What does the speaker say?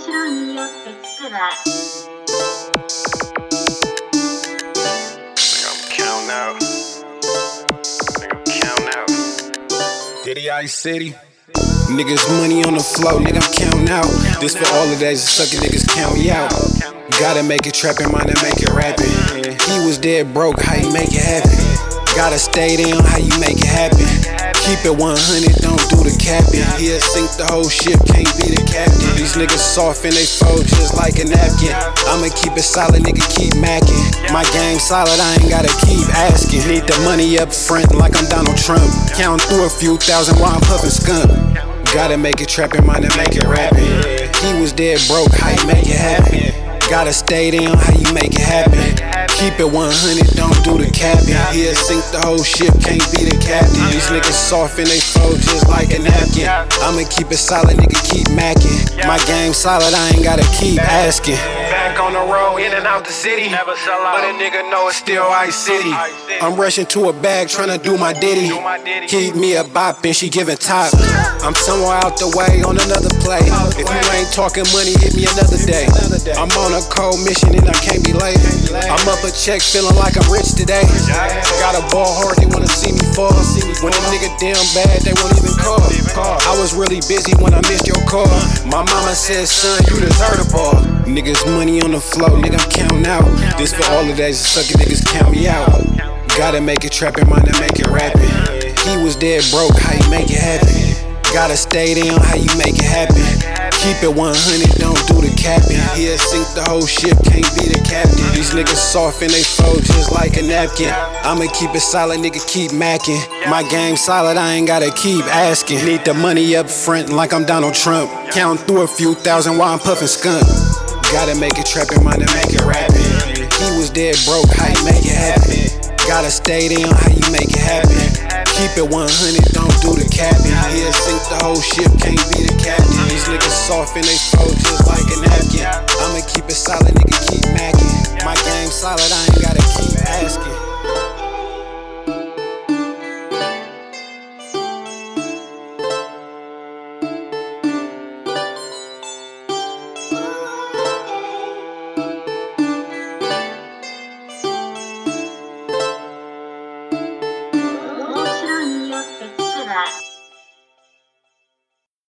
ろによってつくば Nigga, I'm counting out. Nigga, I'm counting out. Diddy Ice City. Niggas money on the flow, nigga, I'm counting out. This for all the days that suckin' niggas count me out. Gotta make it trappin', mine to make it rapping. He was dead broke, how you make it happen? Gotta stay down, how you make it happen? Keep it 100, don't do the capping. He'll sink the whole ship, can't be the captain. These niggas soft and they fold just like a napkin. I'ma keep it solid, nigga, keep macking. My game solid, I ain't gotta keep asking. Need the money up front like I'm Donald Trump. Counting through a few thousand while I'm puffin' skunk. Gotta make it trappin', mine to make it rapping. He was dead broke, how you make it happen? Gotta stay down, how you make it happen? Keep it 100, don't do the capping. He'll sink the whole ship, can't be the captain. These niggas soft and they fold just like a. I'ma keep it solid, nigga, keep macking. My game solid, I ain't gotta keep asking. Back on the road, in and out the city. Never sell out. But a nigga know it's still Ice City. I'm rushing to a bag, tryna do my ditty. Keep me a bop and she giving top. I'm somewhere out the way on another play. If you ain't talking money, hit me another day. I'm on a cold mission and I can't be late. I'm up a check, feeling like I'm rich today. Got a ball hard, they wanna see me When a nigga damn bad, they won't even call. I was really busy when I missed your call. My mama said, son, you deserve the ball. Niggas money on the flow, nigga, I'm counting out. This for all the days that suckin' niggas count me out. Gotta make it trappin', mine to make it rapping. He was dead broke, how you make it happen? Gotta stay down, how you make it happen? Keep it 100, don't do the capping. He'll sink the whole ship, can't be the captain. These niggas soft and they fold just like a napkin. I'ma keep it solid, nigga, keep macking. My game solid, I ain't gotta keep asking. Need the money up front like I'm Donald Trump. Count through a few thousand while I'm puffin' skunk. Gotta make it trappin', mine to make it rapping. He was dead broke, how you make it happen? Gotta stay down, how you make it happen? Keep it 100, don't do the capping. He'll sink the whole ship, can't be the Soft and they fold just like a napkin. I'ma keep it solid,